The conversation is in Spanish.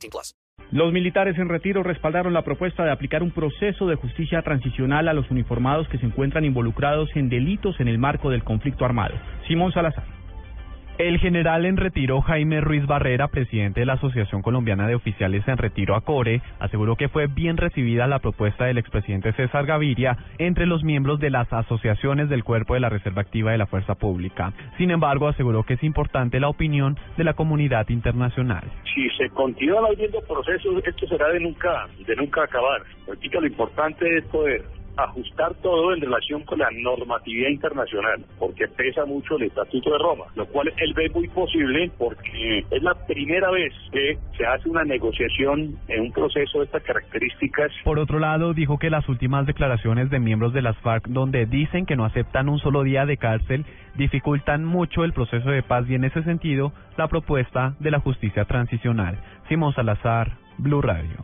18 plus. Los militares en retiro respaldaron la propuesta de aplicar un proceso de justicia transicional a los uniformados que se encuentran involucrados en delitos en el marco del conflicto armado. Simón Salazar. El general en retiro Jaime Ruiz Barrera, presidente de la Asociación Colombiana de Oficiales en Retiro ACORE, aseguró que fue bien recibida la propuesta del expresidente César Gaviria entre los miembros de las asociaciones del Cuerpo de la Reserva Activa de la Fuerza Pública. Sin embargo, aseguró que es importante la opinión de la comunidad internacional. Si se continúan habiendo procesos, esto será de nunca, de nunca acabar. Lo importante es poder ajustar todo en relación con la normatividad internacional, porque pesa mucho el Estatuto de Roma, lo cual él ve muy posible porque es la primera vez que se hace una negociación en un proceso de estas características. Por otro lado, dijo que las últimas declaraciones de miembros de las FARC, donde dicen que no aceptan un solo día de cárcel, dificultan mucho el proceso de paz y en ese sentido, la propuesta de la justicia transicional. Simón Salazar, Blue Radio.